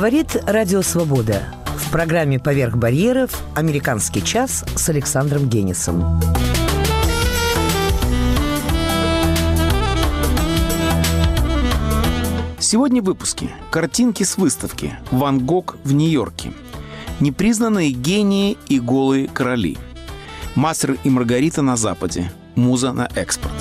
Говорит Радио Свобода. В программе «Поверх барьеров» «Американский час» с Александром Генисом. Сегодня в выпуске картинки с выставки «Ван Гог в Нью-Йорке», непризнанные гении и голые короли, мастер и Маргарита на Западе, муза на экспорт –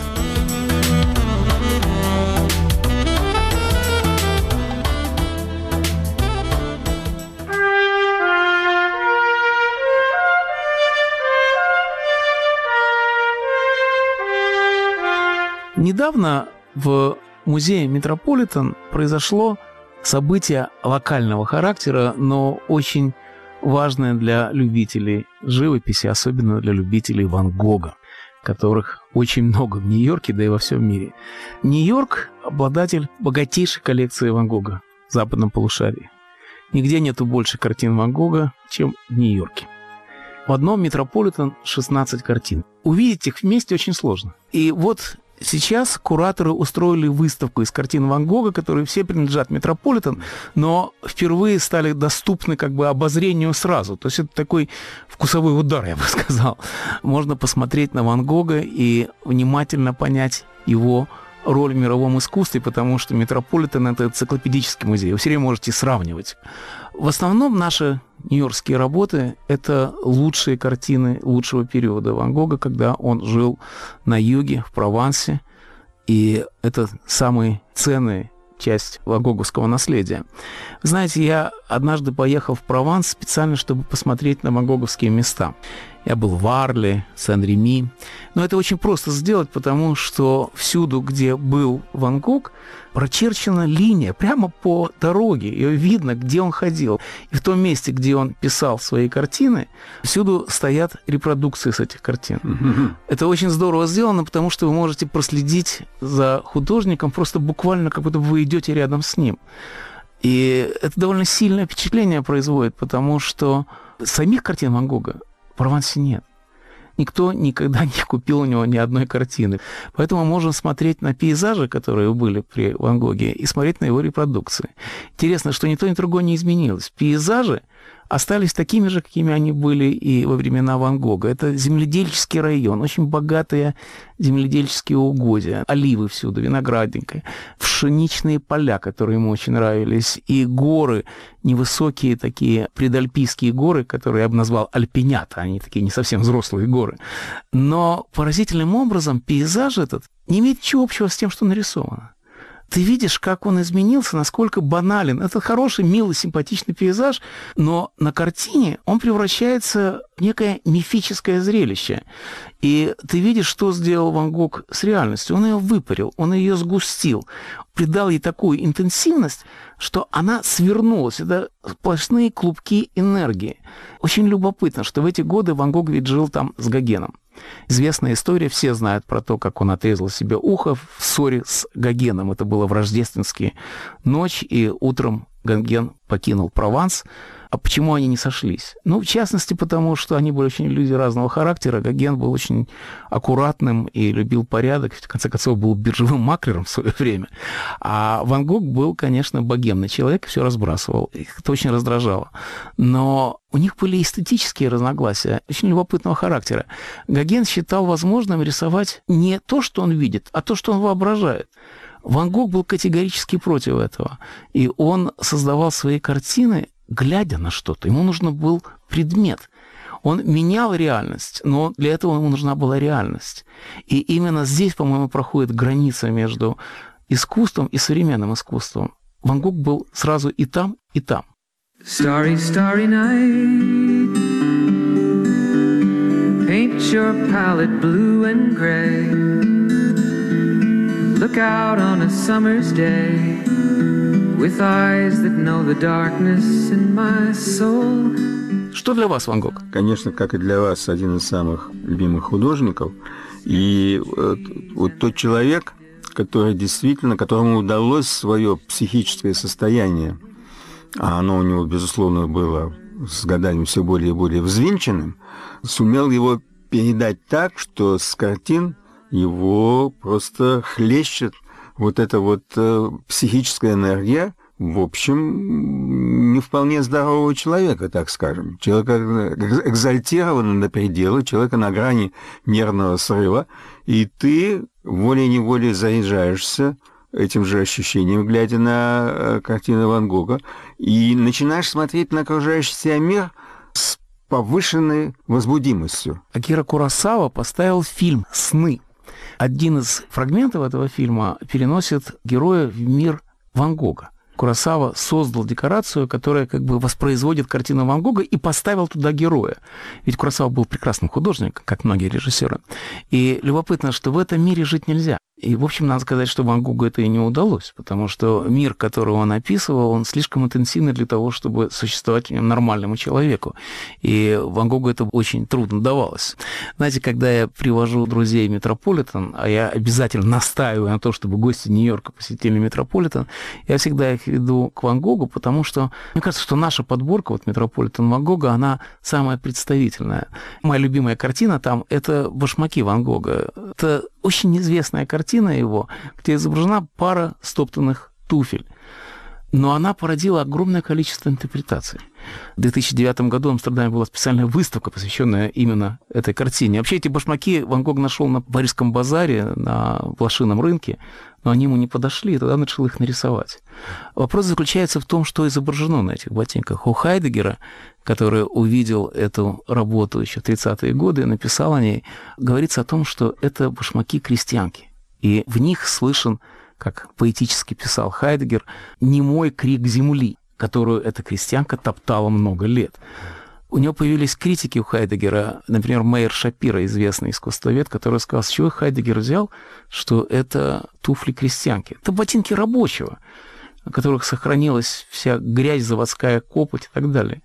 Недавно в музее Метрополитен произошло событие локального характера, но очень важное для любителей живописи, особенно для любителей Ван Гога, которых очень много в Нью-Йорке, да и во всем мире. Нью-Йорк – обладатель богатейшей коллекции Ван Гога в западном полушарии. Нигде нету больше картин Ван Гога, чем в Нью-Йорке. В одном Метрополитен 16 картин. Увидеть их вместе очень сложно. И вот Сейчас кураторы устроили выставку из картин Ван Гога, которые все принадлежат Метрополитен, но впервые стали доступны как бы обозрению сразу. То есть это такой вкусовой удар, я бы сказал. Можно посмотреть на Ван Гога и внимательно понять его роль в мировом искусстве, потому что Метрополитен – это энциклопедический музей. Вы все время можете сравнивать. В основном наши нью-йоркские работы – это лучшие картины лучшего периода Ван Гога, когда он жил на юге, в Провансе. И это самые ценные часть вагоговского наследия. знаете, я однажды поехал в Прованс специально, чтобы посмотреть на вагоговские места. Я был в Арле, Сан-Реми. Но это очень просто сделать, потому что всюду, где был Ван Гог, прочерчена линия прямо по дороге. Ее видно, где он ходил. И в том месте, где он писал свои картины, всюду стоят репродукции с этих картин. Это очень здорово сделано, потому что вы можете проследить за художником просто буквально, как будто вы идете рядом с ним. И это довольно сильное впечатление производит, потому что самих картин Ван Гога Провансе нет. Никто никогда не купил у него ни одной картины. Поэтому можем смотреть на пейзажи, которые были при Ван Гоге, и смотреть на его репродукции. Интересно, что ни то, ни другое не изменилось. Пейзажи остались такими же, какими они были и во времена Ван Гога. Это земледельческий район, очень богатые земледельческие угодья, оливы всюду, виноградника, пшеничные поля, которые ему очень нравились, и горы, невысокие такие предальпийские горы, которые я бы назвал альпинята, они такие не совсем взрослые горы. Но поразительным образом пейзаж этот не имеет ничего общего с тем, что нарисовано ты видишь, как он изменился, насколько банален. Это хороший, милый, симпатичный пейзаж, но на картине он превращается в некое мифическое зрелище. И ты видишь, что сделал Ван Гог с реальностью. Он ее выпарил, он ее сгустил, придал ей такую интенсивность, что она свернулась. Это сплошные клубки энергии. Очень любопытно, что в эти годы Ван Гог ведь жил там с Гогеном. Известная история, все знают про то, как он отрезал себе ухо в ссоре с Гогеном. Это было в рождественские ночь, и утром Гоген покинул Прованс, а почему они не сошлись? Ну, в частности, потому что они были очень люди разного характера. Гоген был очень аккуратным и любил порядок. В конце концов, был биржевым маклером в свое время. А Ван Гог был, конечно, богемный человек, все разбрасывал. Их это очень раздражало. Но у них были эстетические разногласия, очень любопытного характера. Гоген считал возможным рисовать не то, что он видит, а то, что он воображает. Ван Гог был категорически против этого. И он создавал свои картины глядя на что-то. Ему нужно был предмет. Он менял реальность, но для этого ему нужна была реальность. И именно здесь, по-моему, проходит граница между искусством и современным искусством. Ван Гог был сразу и там, и там. Starry, starry night Paint your palette blue and gray Look out on a summer's day with eyes that know the darkness in my soul. Что для вас Ван Гог? Конечно, как и для вас, один из самых любимых художников. И вот, вот тот человек, который действительно, которому удалось свое психическое состояние, а оно у него, безусловно, было с годами все более и более взвинченным, сумел его передать так, что с картин его просто хлещет вот эта вот э, психическая энергия, в общем, не вполне здорового человека, так скажем. Человека экзальтированного до предела, человека на грани нервного срыва, и ты волей-неволей заряжаешься этим же ощущением, глядя на э, картины Ван Гога, и начинаешь смотреть на окружающий себя мир с повышенной возбудимостью. Акира Курасава поставил фильм «Сны». Один из фрагментов этого фильма переносит героя в мир Ван Гога. Курасава создал декорацию, которая как бы воспроизводит картину Ван Гога и поставил туда героя. Ведь Курасава был прекрасным художником, как многие режиссеры. И любопытно, что в этом мире жить нельзя. И, в общем, надо сказать, что Ван Гогу это и не удалось, потому что мир, который он описывал, он слишком интенсивный для того, чтобы существовать в нем нормальному человеку. И Ван Гогу это очень трудно давалось. Знаете, когда я привожу друзей в Метрополитен, а я обязательно настаиваю на том, чтобы гости Нью-Йорка посетили Метрополитен, я всегда их веду к Ван Гогу, потому что мне кажется, что наша подборка, вот Метрополитен Ван Гога, она самая представительная. Моя любимая картина там — это «Башмаки Ван Гога». Это очень известная картина его, где изображена пара стоптанных туфель. Но она породила огромное количество интерпретаций. В 2009 году в Амстердаме была специальная выставка, посвященная именно этой картине. Вообще эти башмаки Ван Гог нашел на Парижском базаре, на блошином рынке, но они ему не подошли, и тогда начал их нарисовать. Вопрос заключается в том, что изображено на этих ботинках. У Хайдегера который увидел эту работу еще в 30-е годы, написал о ней, говорится о том, что это башмаки крестьянки. И в них слышен, как поэтически писал Хайдегер, немой крик земли, которую эта крестьянка топтала много лет. У него появились критики у Хайдегера, например, Мейер Шапира, известный искусствовед, который сказал, с чего Хайдегер взял, что это туфли крестьянки. Это ботинки рабочего, на которых сохранилась вся грязь, заводская копоть и так далее.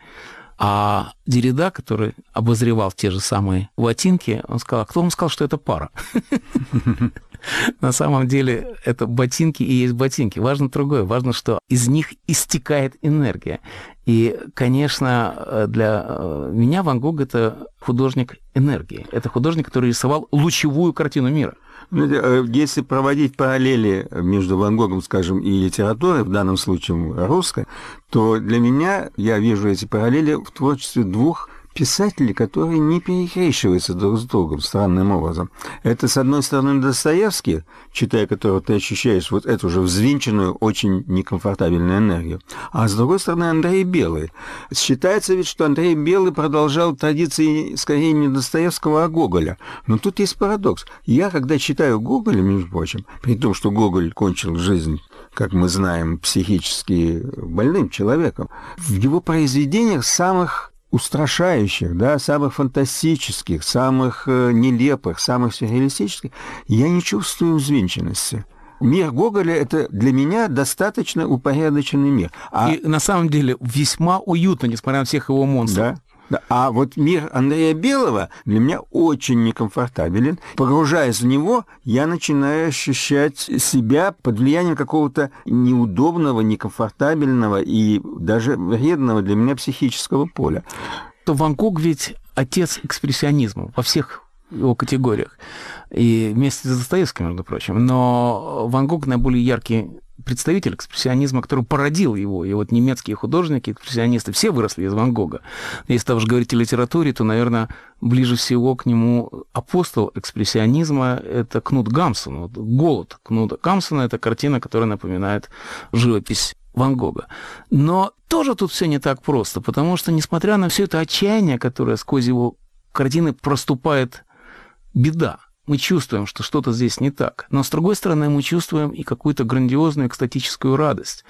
А Дерида, который обозревал те же самые ботинки, он сказал, а кто вам сказал, что это пара? На самом деле это ботинки и есть ботинки. Важно другое. Важно, что из них истекает энергия. И, конечно, для э, меня Ван Гог — это художник энергии. Это художник, который рисовал лучевую картину мира. Ну, э, если проводить параллели между Ван Гогом, скажем, и литературой, в данном случае русской, то для меня я вижу эти параллели в творчестве двух писатели, которые не перекрещиваются друг с другом странным образом. Это, с одной стороны, Достоевский, читая которого ты ощущаешь вот эту же взвинченную, очень некомфортабельную энергию, а с другой стороны, Андрей Белый. Считается ведь, что Андрей Белый продолжал традиции скорее не Достоевского, а Гоголя. Но тут есть парадокс. Я, когда читаю Гоголя, между прочим, при том, что Гоголь кончил жизнь как мы знаем, психически больным человеком, в его произведениях самых устрашающих, да, самых фантастических, самых э, нелепых, самых сюрреалистических, я не чувствую взвинченности. Мир Гоголя – это для меня достаточно упорядоченный мир. А... И на самом деле весьма уютно, несмотря на всех его монстров. Да. А вот мир Андрея Белого для меня очень некомфортабелен. Погружаясь в него, я начинаю ощущать себя под влиянием какого-то неудобного, некомфортабельного и даже вредного для меня психического поля. То Ван Гог ведь отец экспрессионизма во всех его категориях. И вместе с Достоевским, между прочим. Но Ван Гог наиболее яркий представитель экспрессионизма, который породил его. И вот немецкие художники, экспрессионисты, все выросли из Ван Гога. Если там уж говорить о литературе, то, наверное, ближе всего к нему апостол экспрессионизма – это Кнут Гамсон. Вот «Голод» Кнута Гамсона – это картина, которая напоминает живопись Ван Гога. Но тоже тут все не так просто, потому что, несмотря на все это отчаяние, которое сквозь его картины проступает беда, мы чувствуем, что что-то здесь не так. Но, с другой стороны, мы чувствуем и какую-то грандиозную экстатическую радость.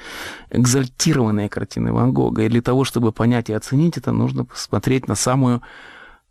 Экзальтированные картины Ван Гога. И для того, чтобы понять и оценить это, нужно посмотреть на самую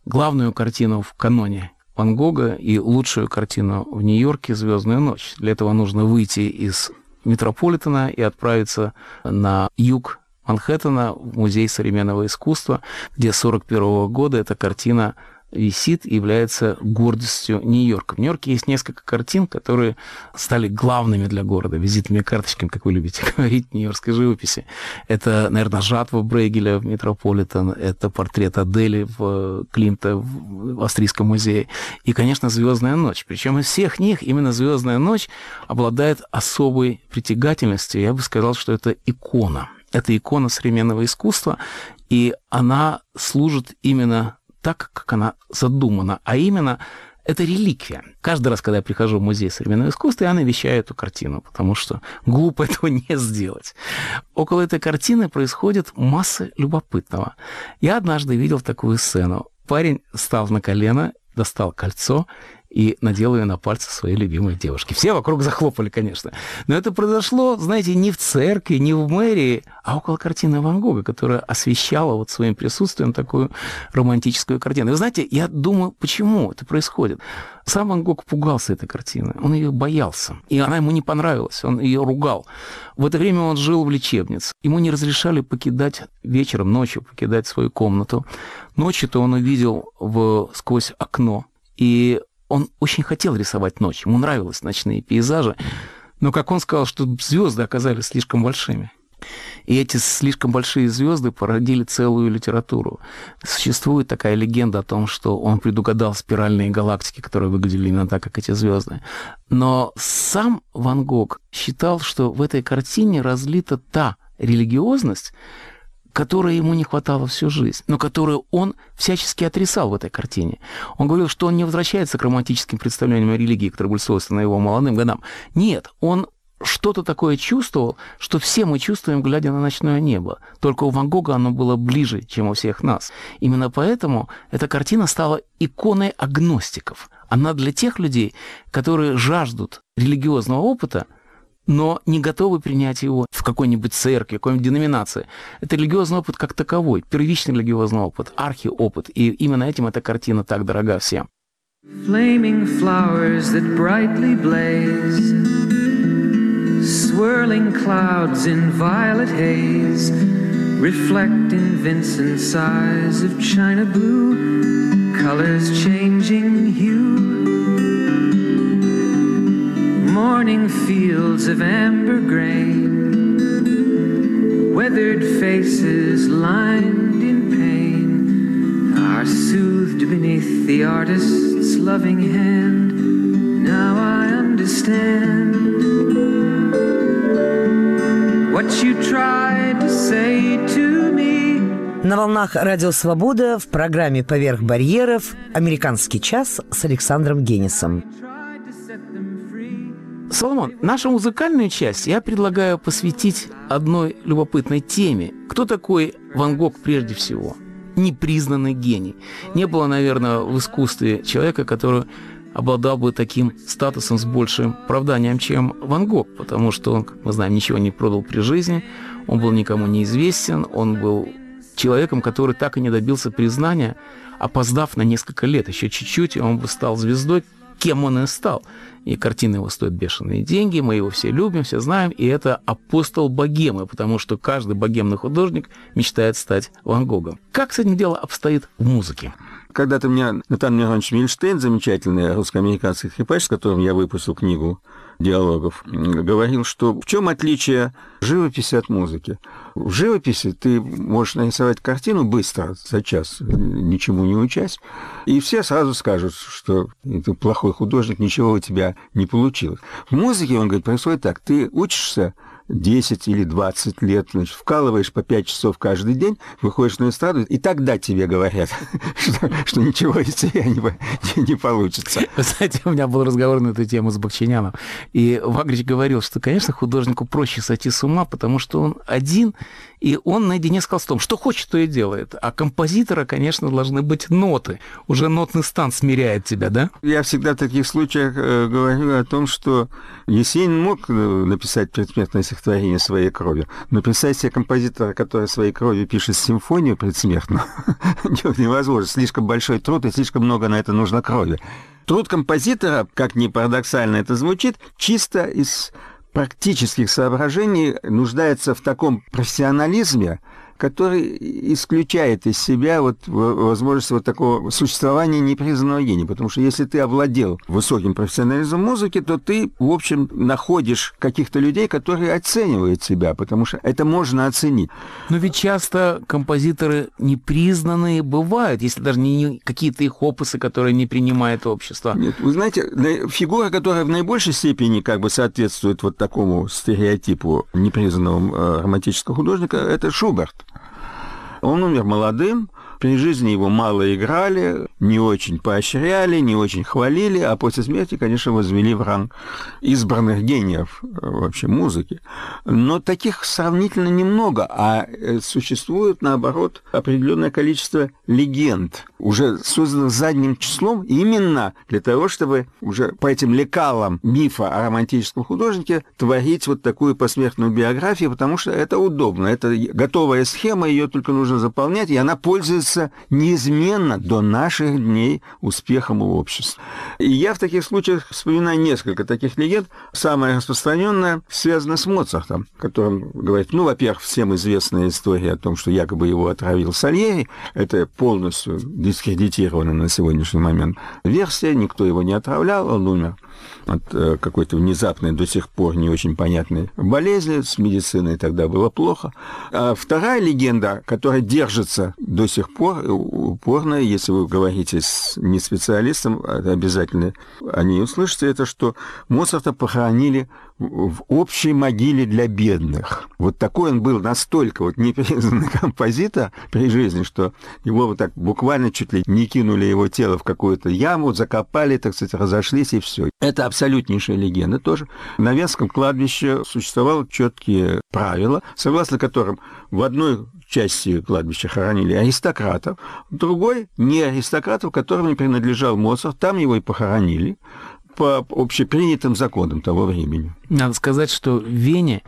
главную картину в каноне Ван Гога и лучшую картину в Нью-Йорке «Звездную ночь». Для этого нужно выйти из Метрополитена и отправиться на юг Манхэттена в Музей современного искусства, где 1941 года эта картина висит и является гордостью Нью-Йорка. В Нью-Йорке есть несколько картин, которые стали главными для города, визитными карточками, как вы любите говорить, нью-йоркской живописи. Это, наверное, жатва Брейгеля в Метрополитен, это портрет Адели в Климта в Австрийском музее, и, конечно, «Звездная ночь». Причем из всех них именно «Звездная ночь» обладает особой притягательностью. Я бы сказал, что это икона. Это икона современного искусства, и она служит именно так, как она задумана, а именно это реликвия. Каждый раз, когда я прихожу в музей современного искусства, я навещаю эту картину, потому что глупо этого не сделать. Около этой картины происходит масса любопытного. Я однажды видел такую сцену. Парень стал на колено, достал кольцо и надел ее на пальцы своей любимой девушки. Все вокруг захлопали, конечно. Но это произошло, знаете, не в церкви, не в мэрии, а около картины Ван Гога, которая освещала вот своим присутствием такую романтическую картину. И вы знаете, я думаю, почему это происходит. Сам Ван Гог пугался этой картины, он ее боялся, и она ему не понравилась, он ее ругал. В это время он жил в лечебнице, ему не разрешали покидать вечером, ночью покидать свою комнату. Ночью-то он увидел в, сквозь окно, и он очень хотел рисовать ночь, ему нравились ночные пейзажи, но, как он сказал, что звезды оказались слишком большими. И эти слишком большие звезды породили целую литературу. Существует такая легенда о том, что он предугадал спиральные галактики, которые выглядели именно так, как эти звезды. Но сам Ван Гог считал, что в этой картине разлита та религиозность, которой ему не хватало всю жизнь, но которую он всячески отрицал в этой картине. Он говорил, что он не возвращается к романтическим представлениям о религии, которые были свойственны его молодым годам. Нет, он что-то такое чувствовал, что все мы чувствуем, глядя на ночное небо. Только у Ван Гога оно было ближе, чем у всех нас. Именно поэтому эта картина стала иконой агностиков. Она для тех людей, которые жаждут религиозного опыта, но не готовы принять его в какой-нибудь церкви, какой-нибудь деноминации. Это религиозный опыт как таковой, первичный религиозный опыт, архиопыт. И именно этим эта картина так дорога всем. Flaming flowers that brightly blaze Swirling clouds in violet haze Reflect in Vincent's eyes of china blue Colors changing hue morning fields of amber grain, weathered faces lined in pain, are soothed beneath the artist's loving hand. Now I understand what you tried to say to me. На волнах «Радио Свобода» в программе «Поверх барьеров» «Американский час» с Александром Генисом. Соломон, нашу музыкальную часть я предлагаю посвятить одной любопытной теме. Кто такой Ван Гог прежде всего? Непризнанный гений. Не было, наверное, в искусстве человека, который обладал бы таким статусом с большим оправданием, чем Ван Гог, потому что он, мы знаем, ничего не продал при жизни, он был никому неизвестен, он был человеком, который так и не добился признания, опоздав на несколько лет, еще чуть-чуть, и он бы стал звездой, кем он и стал. И картины его стоят бешеные деньги, мы его все любим, все знаем, и это апостол богемы, потому что каждый богемный художник мечтает стать Ван Гогом. Как с этим дело обстоит в музыке? Когда-то меня Натан Миронович Мильштейн, замечательный русско-американский скрипач, с которым я выпустил книгу диалогов, говорил, что в чем отличие живописи от музыки? В живописи ты можешь нарисовать картину быстро, за час, ничему не учась, и все сразу скажут, что ты плохой художник, ничего у тебя не получилось. В музыке, он говорит, происходит так, ты учишься 10 или 20 лет, значит, вкалываешь по 5 часов каждый день, выходишь на эстраду, и тогда тебе говорят, что, что ничего из тебя не, не, не получится. Вы знаете, у меня был разговор на эту тему с Бакчиняном, и Вагрич говорил, что, конечно, художнику проще сойти с ума, потому что он один, и он наедине с холстом. Что хочет, то и делает. А композитора, конечно, должны быть ноты. Уже нотный стан смиряет тебя, да? Я всегда в таких случаях э, говорю о том, что Есенин мог э, написать предсмертное стихотворение своей кровью, но представить себе композитора, который своей кровью пишет симфонию предсмертную, невозможно. Слишком большой труд и слишком много на это нужно крови. Труд композитора, как ни парадоксально это звучит, чисто из практических соображений нуждается в таком профессионализме, который исключает из себя вот возможность вот такого существования непризнанного гения. Потому что если ты овладел высоким профессионализмом музыки, то ты, в общем, находишь каких-то людей, которые оценивают себя, потому что это можно оценить. Но ведь часто композиторы непризнанные бывают, если даже не какие-то их опусы, которые не принимает общество. Нет, вы знаете, фигура, которая в наибольшей степени как бы соответствует вот такому стереотипу непризнанного э, романтического художника, это Шуберт. Он умер молодым, при жизни его мало играли, не очень поощряли, не очень хвалили, а после смерти, конечно, возвели в ранг избранных гениев э, вообще музыки. Но таких сравнительно немного, а э, существует, наоборот, определенное количество легенд, уже созданных задним числом именно для того, чтобы уже по этим лекалам мифа о романтическом художнике творить вот такую посмертную биографию, потому что это удобно, это готовая схема, ее только нужно заполнять, и она пользуется пользуется неизменно до наших дней успехом у общества. И я в таких случаях вспоминаю несколько таких легенд. Самая распространенная связана с Моцартом, которым говорит, ну, во-первых, всем известная история о том, что якобы его отравил Сальери. Это полностью дискредитирована на сегодняшний момент версия. Никто его не отравлял, он умер от э, какой-то внезапной, до сих пор не очень понятной болезни. С медициной тогда было плохо. А вторая легенда, которая держится до сих пор, э, упорно, если вы говорите с не специалистом, обязательно о ней услышите, это что Моцарта похоронили в общей могиле для бедных. Вот такой он был настолько вот непризнанный композитор при жизни, что его вот так буквально чуть ли не кинули его тело в какую-то яму, закопали, так сказать, разошлись и все. Это абсолютнейшая легенда тоже. На Венском кладбище существовало четкие правила, согласно которым в одной части кладбища хоронили аристократов, другой не аристократов, которым не принадлежал Моцарт, там его и похоронили по общепринятым законам того времени. Надо сказать, что в Вене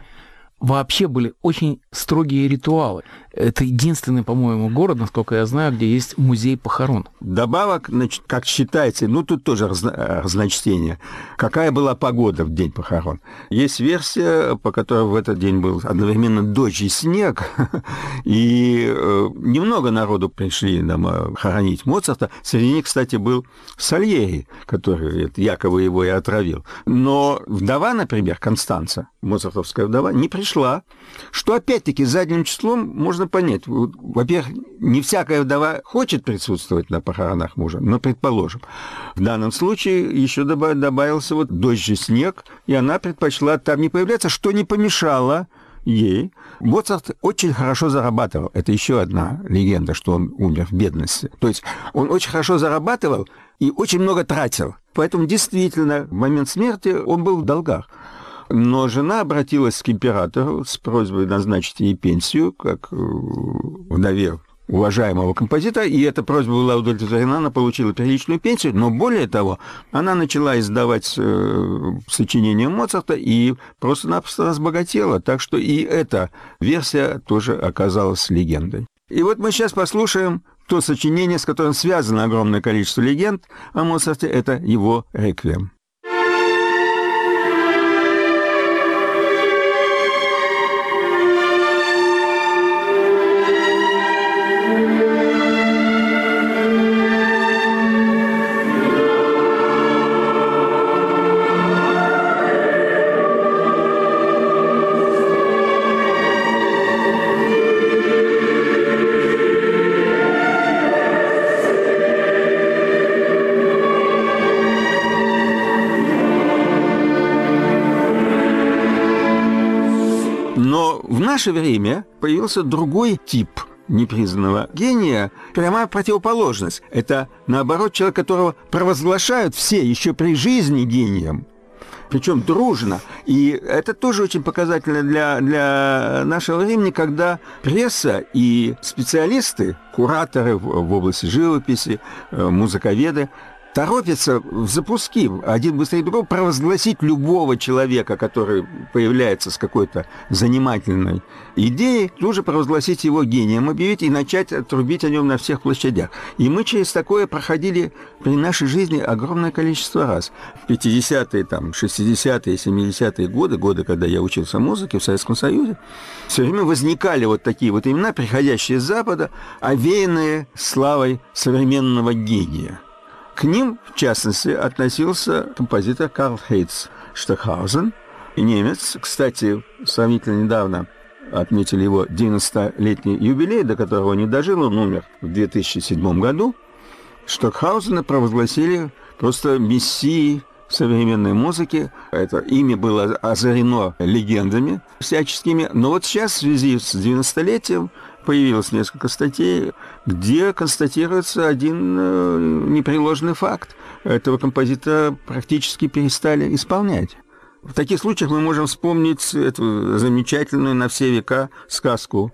вообще были очень строгие ритуалы. Это единственный, по-моему, город, насколько я знаю, где есть музей похорон. Добавок, значит, как считается, ну тут тоже разно, разночтение, какая была погода в день похорон. Есть версия, по которой в этот день был одновременно дождь и снег, и э, немного народу пришли нам хоронить Моцарта. Среди них, кстати, был Сальери, который якобы его и отравил. Но вдова, например, Констанца, моцартовская вдова, не пришла, что опять-таки задним числом можно можно понять. Во-первых, не всякая вдова хочет присутствовать на похоронах мужа, но предположим. В данном случае еще добавился вот дождь и снег, и она предпочла там не появляться, что не помешало ей. Моцарт очень хорошо зарабатывал. Это еще одна легенда, что он умер в бедности. То есть он очень хорошо зарабатывал и очень много тратил. Поэтому действительно в момент смерти он был в долгах. Но жена обратилась к императору с просьбой назначить ей пенсию, как э, вдове уважаемого композитора, и эта просьба была удовлетворена, она получила приличную пенсию, но более того, она начала издавать э, сочинения Моцарта и просто-напросто разбогатела, так что и эта версия тоже оказалась легендой. И вот мы сейчас послушаем то сочинение, с которым связано огромное количество легенд о Моцарте, это его «Реквием». Наше время появился другой тип непризнанного гения, прямая противоположность. Это, наоборот, человек, которого провозглашают все еще при жизни гением, причем дружно. И это тоже очень показательно для, для нашего времени, когда пресса и специалисты, кураторы в, в области живописи, э, музыковеды, торопятся в запуски, один быстрее другого, провозгласить любого человека, который появляется с какой-то занимательной идеей, тут же провозгласить его гением, объявить и начать трубить о нем на всех площадях. И мы через такое проходили при нашей жизни огромное количество раз. В 50-е, там, 60-е, 70-е годы, годы, когда я учился музыке в Советском Союзе, все время возникали вот такие вот имена, приходящие с Запада, овеянные славой современного гения. К ним, в частности, относился композитор Карл Хейтс Штахаузен, немец. Кстати, сравнительно недавно отметили его 90-летний юбилей, до которого не дожил, он умер в 2007 году. Штокхаузена провозгласили просто мессией современной музыки. Это имя было озарено легендами всяческими. Но вот сейчас в связи с 90-летием появилось несколько статей, где констатируется один э, непреложный факт. Этого композитора практически перестали исполнять. В таких случаях мы можем вспомнить эту замечательную на все века сказку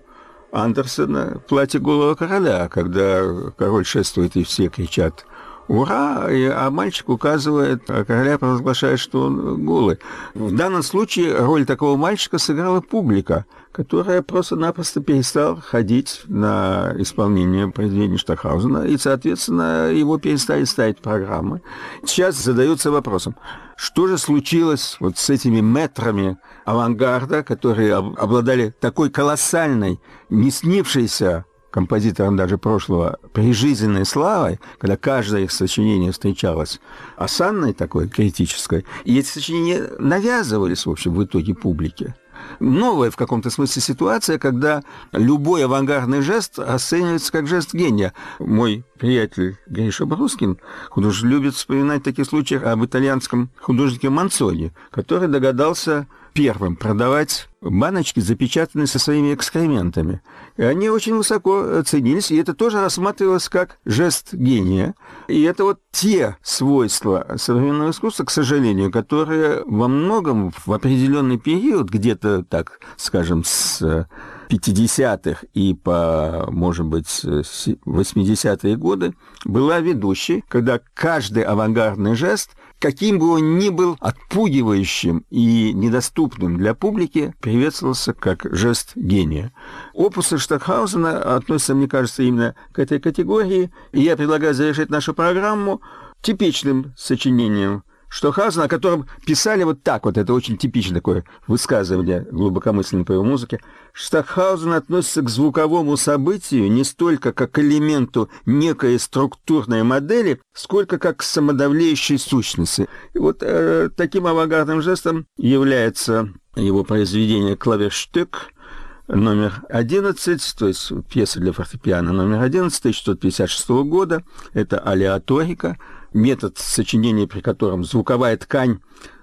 Андерсона «Платье голого короля», когда король шествует и все кричат «Ура!», а мальчик указывает, а короля провозглашает, что он голый. В данном случае роль такого мальчика сыграла публика – которая просто-напросто перестал ходить на исполнение произведений Штахаузена, и, соответственно, его перестали ставить программы. Сейчас задаются вопросом, что же случилось вот с этими метрами авангарда, которые обладали такой колоссальной, не снившейся композиторам даже прошлого прижизненной славой, когда каждое их сочинение встречалось осанной такой критической, и эти сочинения навязывались, в общем, в итоге публике новая в каком-то смысле ситуация, когда любой авангардный жест оценивается как жест гения. Мой приятель Гриша Брускин, художник, любит вспоминать в таких случаях об итальянском художнике Манцони, который догадался первым продавать баночки, запечатанные со своими экскрементами. И они очень высоко ценились, и это тоже рассматривалось как жест гения. И это вот те свойства современного искусства, к сожалению, которые во многом в определенный период, где-то, так скажем, с 50-х и по, может быть, 80-е годы была ведущей, когда каждый авангардный жест – каким бы он ни был отпугивающим и недоступным для публики, приветствовался как жест гения. Опусы Штокхаузена относятся, мне кажется, именно к этой категории, и я предлагаю завершить нашу программу типичным сочинением Штохаузена, о котором писали вот так вот, это очень типичное такое высказывание глубокомысленной по его музыке. Штохаузен относится к звуковому событию не столько как к элементу некой структурной модели, сколько как к самодавлеющей сущности. И вот э, таким авангардным жестом является его произведение «Клаверштык», номер 11, то есть пьеса для фортепиано номер 11 1656 года. Это алиаторика, метод сочинения, при котором звуковая ткань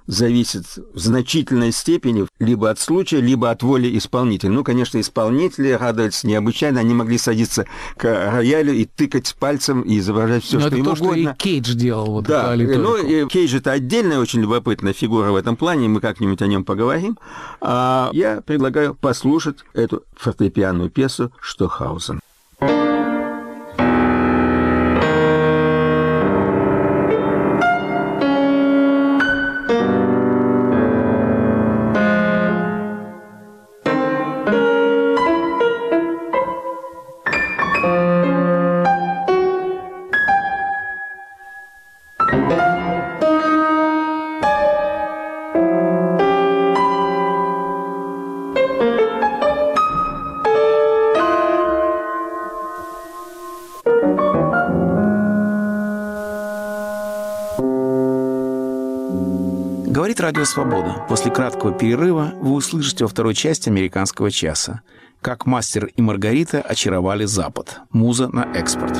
зависит в значительной степени либо от случая, либо от воли исполнителя. Ну, конечно, исполнители радовались необычайно, они могли садиться к роялю и тыкать пальцем и изображать все, Но что это им то, угодно. что и Кейдж делал вот Да, эту ну, и Кейдж это отдельная очень любопытная фигура в этом плане, мы как-нибудь о нем поговорим. А я предлагаю послушать эту фортепианную пьесу «Штохаузен». Радио Свобода. После краткого перерыва вы услышите во второй части «Американского часа». Как мастер и Маргарита очаровали Запад. Муза на экспорт.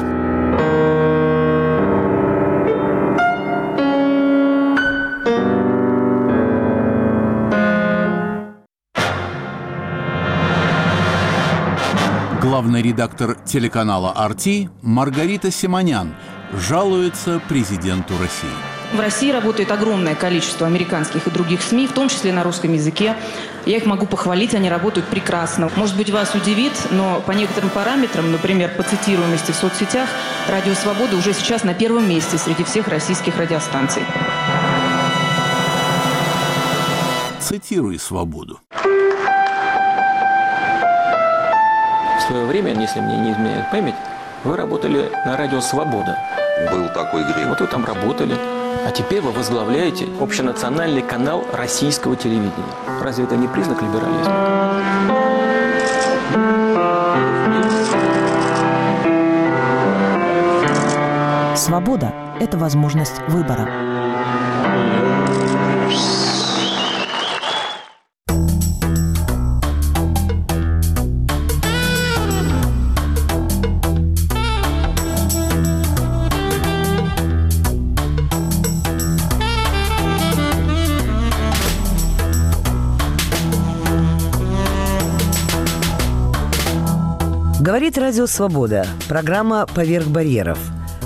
Главный редактор телеканала «Арти» Маргарита Симонян жалуется президенту России. В России работает огромное количество американских и других СМИ, в том числе на русском языке. Я их могу похвалить, они работают прекрасно. Может быть, вас удивит, но по некоторым параметрам, например, по цитируемости в соцсетях, «Радио Свобода» уже сейчас на первом месте среди всех российских радиостанций. Цитируй «Свободу». В свое время, если мне не изменяет память, вы работали на радио «Свобода». Был такой грех. Вот вы там работали. А теперь вы возглавляете общенациональный канал российского телевидения. Разве это не признак либерализма? Свобода – это возможность выбора. Говорит Радио Свобода. Программа «Поверх барьеров».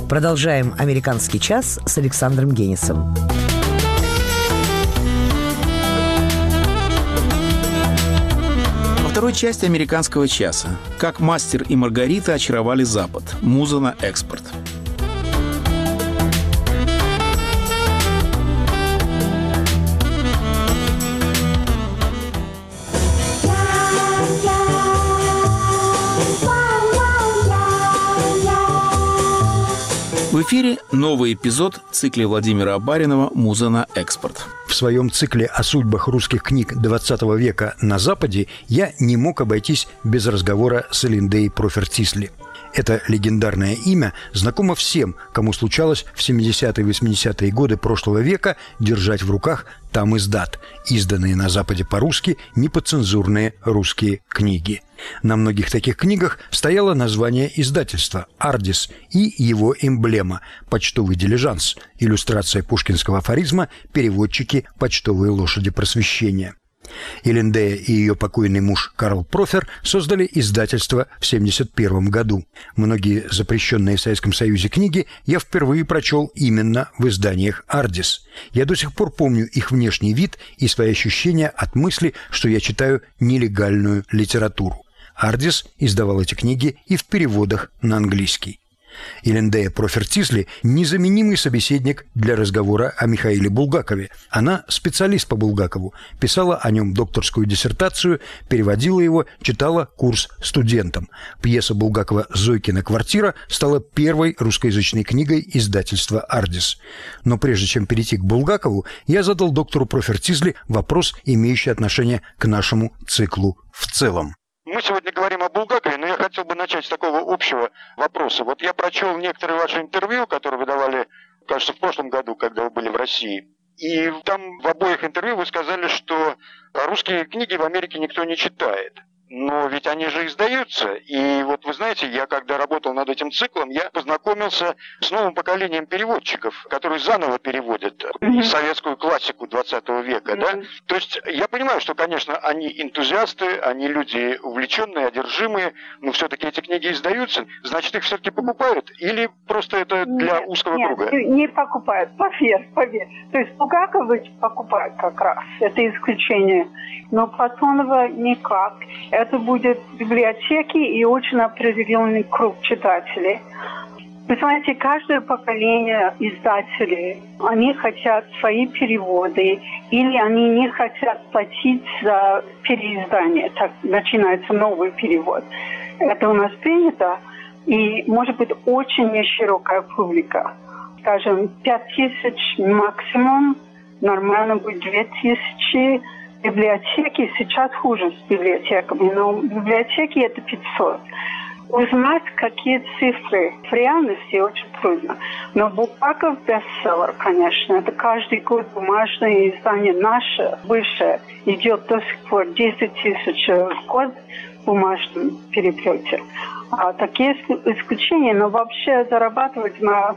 Продолжаем «Американский час» с Александром Генисом. Второй части «Американского часа» как мастер и Маргарита очаровали Запад. Муза на экспорт. Эфире новый эпизод в цикле Владимира Абаринова «Муза на экспорт». В своем цикле о судьбах русских книг XX века на Западе я не мог обойтись без разговора с Линдей Профертисли. Это легендарное имя знакомо всем, кому случалось в 70-е и 80-е годы прошлого века держать в руках там издат, изданные на Западе по-русски неподцензурные русские книги. На многих таких книгах стояло название издательства «Ардис» и его эмблема «Почтовый дилижанс», иллюстрация пушкинского афоризма «Переводчики. Почтовые лошади просвещения». Элендея и ее покойный муж Карл Профер создали издательство в 1971 году. Многие запрещенные в Советском Союзе книги я впервые прочел именно в изданиях «Ардис». Я до сих пор помню их внешний вид и свои ощущения от мысли, что я читаю нелегальную литературу. «Ардис» издавал эти книги и в переводах на английский. Елендея Профертизли – незаменимый собеседник для разговора о Михаиле Булгакове. Она специалист по Булгакову, писала о нем докторскую диссертацию, переводила его, читала курс студентам. Пьеса Булгакова «Зойкина квартира» стала первой русскоязычной книгой издательства «Ардис». Но прежде чем перейти к Булгакову, я задал доктору Профертизли вопрос, имеющий отношение к нашему циклу в целом. Мы сегодня говорим о Булгакове, но я хотел бы начать с такого общего вопроса. Вот я прочел некоторые ваши интервью, которые вы давали, кажется, в прошлом году, когда вы были в России. И там в обоих интервью вы сказали, что русские книги в Америке никто не читает. Но ведь они же издаются. И вот вы знаете, я когда работал над этим циклом, я познакомился с новым поколением переводчиков, которые заново переводят mm-hmm. советскую классику 20 века. Mm-hmm. Да? То есть я понимаю, что, конечно, они энтузиасты, они люди увлеченные, одержимые, но все-таки эти книги издаются, значит, их все-таки покупают? Или просто это для нет, узкого нет, круга? не покупают, поверь, поверь. То есть Булгакова покупают как раз, это исключение. Но Платонова никак это будет библиотеки и очень определенный круг читателей. Вы знаете, каждое поколение издателей, они хотят свои переводы, или они не хотят платить за переиздание. Так начинается новый перевод. Это у нас принято, и может быть очень неширокая публика. Скажем, 5 тысяч максимум, нормально будет 2 тысячи, библиотеки сейчас хуже с библиотеками, но библиотеки это 500. Узнать, какие цифры в реальности очень трудно. Но Булгаков бестселлер, конечно. Это каждый год бумажное издание наше, выше, идет до сих пор 10 тысяч в год в бумажном переплете. А такие исключения, но вообще зарабатывать на,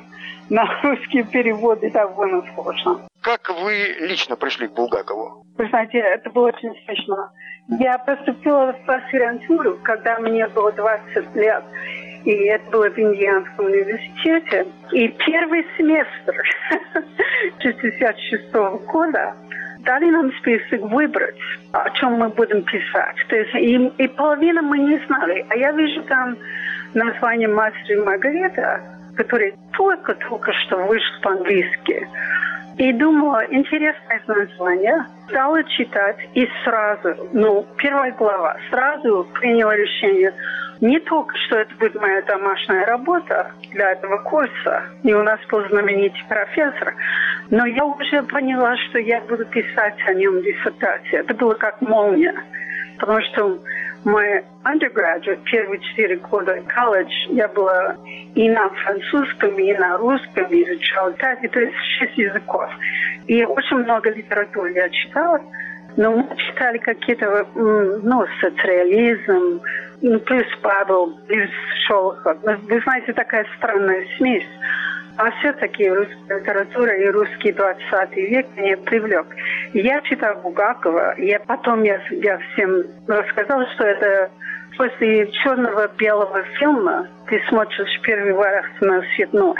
на русские переводы довольно сложно. Как вы лично пришли к Булгакову? Вы знаете, это было очень смешно. Я поступила в аспирантуру, когда мне было 20 лет. и это было в Индианском университете. И первый семестр 66 года дали нам список выбрать, о чем мы будем писать. То есть и, и половина мы не знали. А я вижу там название «Мастер и Маргарита», который только-только что вышел по-английски. И думала, интересное название. Стала читать и сразу, ну, первая глава, сразу приняла решение – не только, что это будет моя домашняя работа для этого курса, и у нас был знаменитый профессор, но я уже поняла, что я буду писать о нем диссертацию. Это было как молния, потому что мой undergraduate, первые четыре года колледж, я была и на французском, и на русском, изучала так, то есть шесть языков. И очень много литературы я читала, но мы читали какие-то, ну, социализм, ну, плюс Павел, плюс Шолохов. Вы знаете, такая странная смесь. А все-таки русская литература и русский 20 век меня привлек. Я читал Бугакова, я потом я, я всем рассказала, что это после черного белого фильма ты смотришь первый раз на цветной.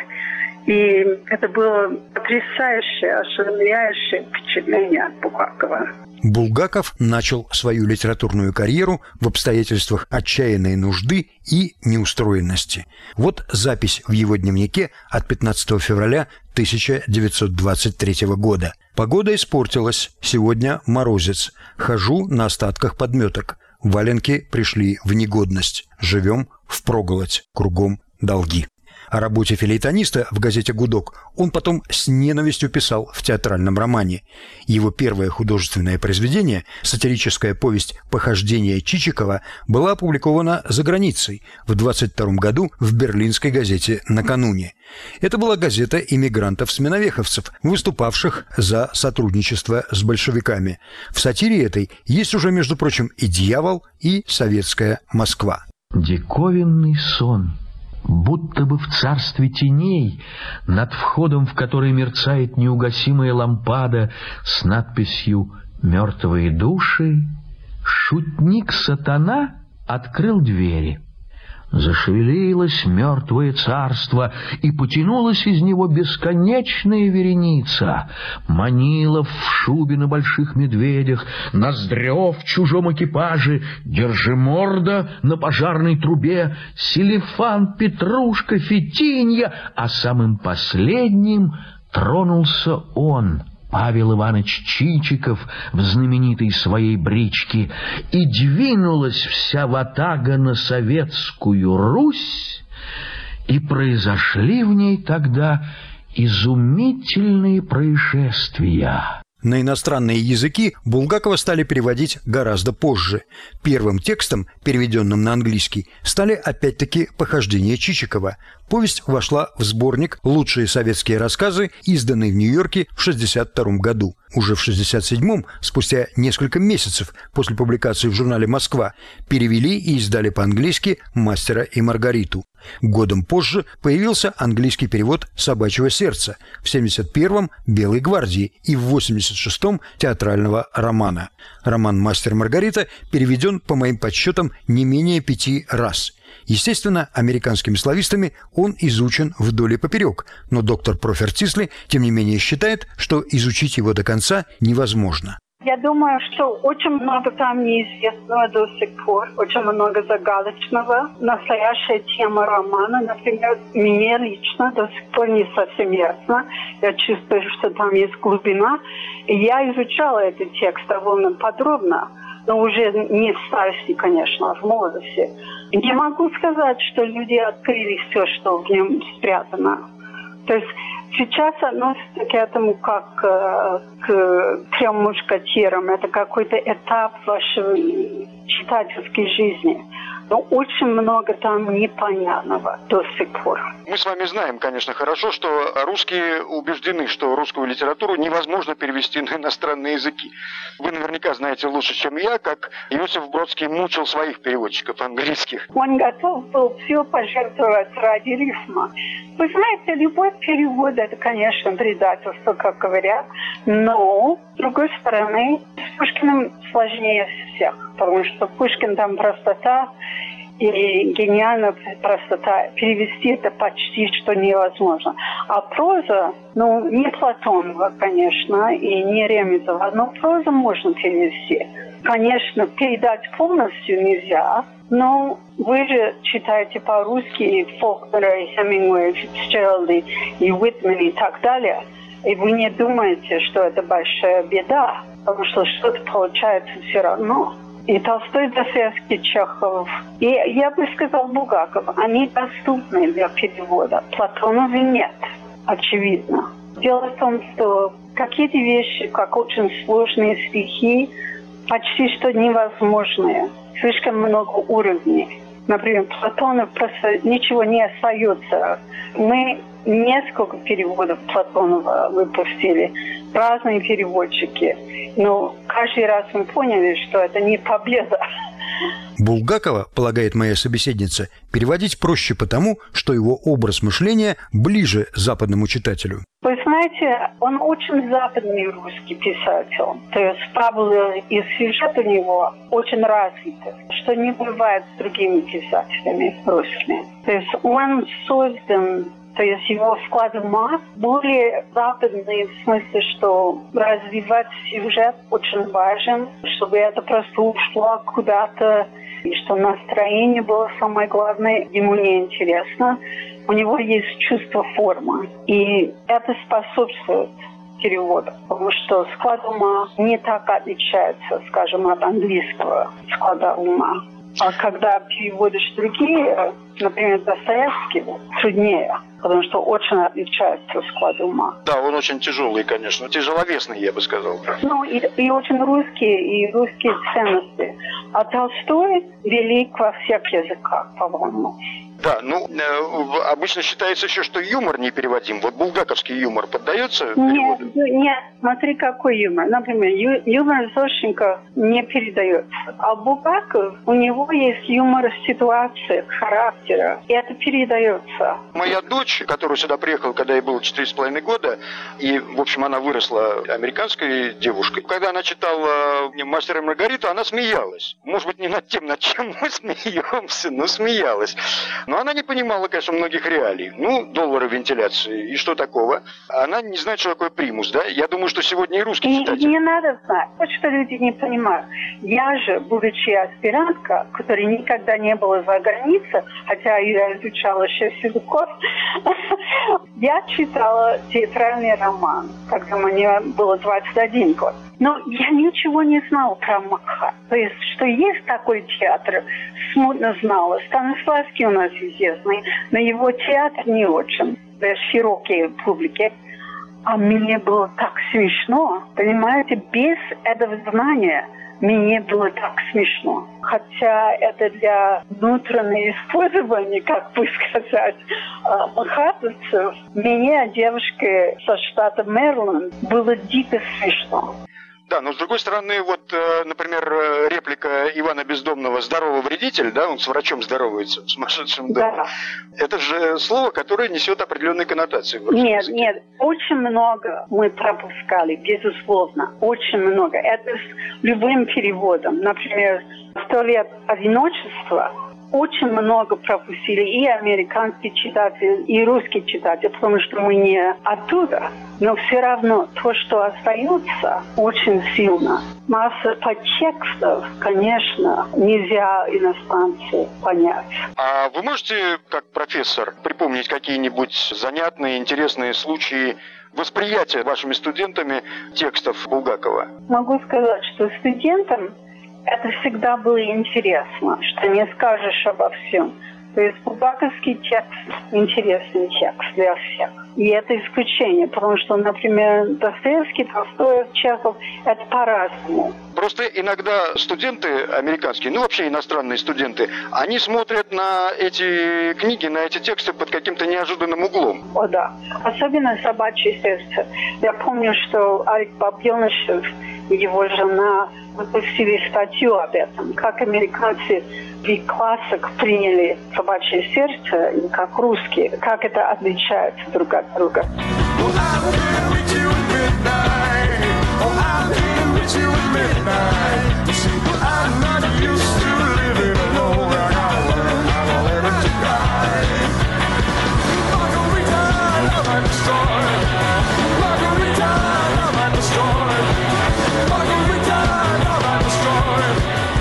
И это было потрясающее, ошеломляющее впечатление от Булгакова. Булгаков начал свою литературную карьеру в обстоятельствах отчаянной нужды и неустроенности. Вот запись в его дневнике от 15 февраля 1923 года. Погода испортилась. Сегодня морозец. Хожу на остатках подметок. Валенки пришли в негодность. Живем в проголодь. Кругом долги. О работе филейтониста в газете «Гудок» он потом с ненавистью писал в театральном романе. Его первое художественное произведение, сатирическая повесть «Похождение Чичикова», была опубликована за границей в 22 году в берлинской газете «Накануне». Это была газета иммигрантов-сменовеховцев, выступавших за сотрудничество с большевиками. В сатире этой есть уже, между прочим, и «Дьявол», и «Советская Москва». Диковинный сон – будто бы в царстве теней, над входом в который мерцает неугасимая лампада с надписью «Мертвые души», шутник-сатана открыл двери — Зашевелилось мертвое царство, и потянулась из него бесконечная вереница. Манилов в шубе на больших медведях, Ноздрев в чужом экипаже, Держиморда на пожарной трубе, Селифан, Петрушка, Фетинья, а самым последним тронулся он — Павел Иванович Чичиков в знаменитой своей бричке, и двинулась вся ватага на советскую Русь, и произошли в ней тогда изумительные происшествия. На иностранные языки Булгакова стали переводить гораздо позже. Первым текстом, переведенным на английский, стали опять-таки «Похождения Чичикова». Повесть вошла в сборник «Лучшие советские рассказы», изданный в Нью-Йорке в 1962 году. Уже в 1967-м, спустя несколько месяцев после публикации в журнале «Москва», перевели и издали по-английски «Мастера и Маргариту». Годом позже появился английский перевод «Собачьего сердца», в 71-м «Белой гвардии» и в 86-м театрального романа. Роман «Мастер Маргарита» переведен, по моим подсчетам, не менее пяти раз. Естественно, американскими славистами он изучен вдоль и поперек, но доктор Профер Тисли, тем не менее, считает, что изучить его до конца невозможно. Я думаю, что очень много там неизвестного до сих пор, очень много загадочного. Настоящая тема романа, например, мне лично до сих пор не совсем ясно. Я чувствую, что там есть глубина. И я изучала этот текст довольно подробно, но уже не в старости, конечно, а в молодости. Не могу сказать, что люди открыли все, что в нем спрятано. То есть сейчас относится к этому как э, к трем мушкатерам. Это какой-то этап вашей читательской жизни но очень много там непонятного до сих пор. Мы с вами знаем, конечно, хорошо, что русские убеждены, что русскую литературу невозможно перевести на иностранные языки. Вы наверняка знаете лучше, чем я, как Иосиф Бродский мучил своих переводчиков английских. Он готов был все пожертвовать ради рифма. Вы знаете, любой перевод – это, конечно, предательство, как говорят, но, с другой стороны, с Пушкиным сложнее всех, потому что Пушкин там простота, и гениальная простота. Перевести это почти что невозможно. А проза, ну, не Платонова, конечно, и не Ремезова, но прозу можно перевести. Конечно, передать полностью нельзя, но вы же читаете по-русски и Фолкнера, и Хемингуэя, и Фицджералда, и Уитмена и так далее, и вы не думаете, что это большая беда, потому что что-то получается все равно. И Толстой, Достоевский, Чехов. И я бы сказал Булгаков. Они доступны для перевода. Платонове нет, очевидно. Дело в том, что какие-то вещи, как очень сложные стихи, почти что невозможные. Слишком много уровней. Например, Платонов просто ничего не остается. Мы несколько переводов Платонова выпустили, разные переводчики. Но каждый раз мы поняли, что это не победа. Булгакова, полагает моя собеседница, переводить проще потому, что его образ мышления ближе западному читателю. Вы знаете, он очень западный русский писатель. То есть фабула и сюжет у него очень развиты, что не бывает с другими писателями русскими. То есть он создан то есть его склад ума более западный в смысле, что развивать сюжет очень важен, чтобы это просто ушло куда-то, и что настроение было самое главное, ему не интересно. У него есть чувство формы, и это способствует перевода, потому что склад ума не так отличается, скажем, от английского склада ума. А когда переводишь другие, например, Достоевский, труднее, потому что очень отличается склад ума. Да, он очень тяжелый, конечно, тяжеловесный, я бы сказал. Ну, и, и очень русские, и русские ценности. А Толстой велик во всех языках, по-моему. Да, ну, э, обычно считается еще, что юмор непереводим. Вот булгаковский юмор поддается переводу? Нет, нет, смотри, какой юмор. Например, ю, юмор Зощенко не передается. А Булгаков, у него есть юмор ситуации, характера, и это передается. Моя дочь, которая сюда приехала, когда ей было четыре с половиной года, и, в общем, она выросла американской девушкой. Когда она читала «Мастера и Маргариту», она смеялась. Может быть, не над тем, над чем мы смеемся, но смеялась. Но она не понимала, конечно, многих реалий. Ну, доллары вентиляции, и что такого? Она не знает, что такое примус, да? Я думаю, что сегодня и русский не, читатель. Не надо знать. Вот что люди не понимают. Я же, будучи аспирантка, которая никогда не была за границей, хотя я изучала шесть языков, я читала театральный роман, когда мне было 21 год. Но я ничего не знала про Маха. То есть, что есть такой театр, смутно знала. Станиславский у нас известный, но его театр не очень для широкой публики. А мне было так смешно, понимаете, без этого знания мне было так смешно. Хотя это для внутреннего использования, как бы сказать, а, махатовцев, мне, девушке со штата Мэриленд, было дико смешно. Да, но с другой стороны, вот, э, например, э, реплика Ивана Бездомного «здоровый вредитель», да, он с врачом здоровается в сумасшедшем доме. Да. Это же слово, которое несет определенные коннотации. Нет, языке. нет, очень много мы пропускали, безусловно, очень много. Это с любым переводом. Например, «Сто лет одиночества» очень много пропустили и американские читатели, и русские читатели, потому что мы не оттуда. Но все равно то, что остается, очень сильно. Масса подтекстов, конечно, нельзя иностранцу понять. А вы можете, как профессор, припомнить какие-нибудь занятные, интересные случаи восприятия вашими студентами текстов Булгакова? Могу сказать, что студентам это всегда было интересно, что не скажешь обо всем. То есть Булгаковский текст – интересный текст для всех. И это исключение, потому что, например, Достоевский, Толстой, Чехов – это по-разному. Просто иногда студенты американские, ну вообще иностранные студенты, они смотрят на эти книги, на эти тексты под каким-то неожиданным углом. О, да. Особенно «Собачье сердце». Я помню, что Алик Бабьонышев и его жена выпустили статью об этом, как американцы в классах приняли собачье сердце, и как русские, как это отличается друг от друга.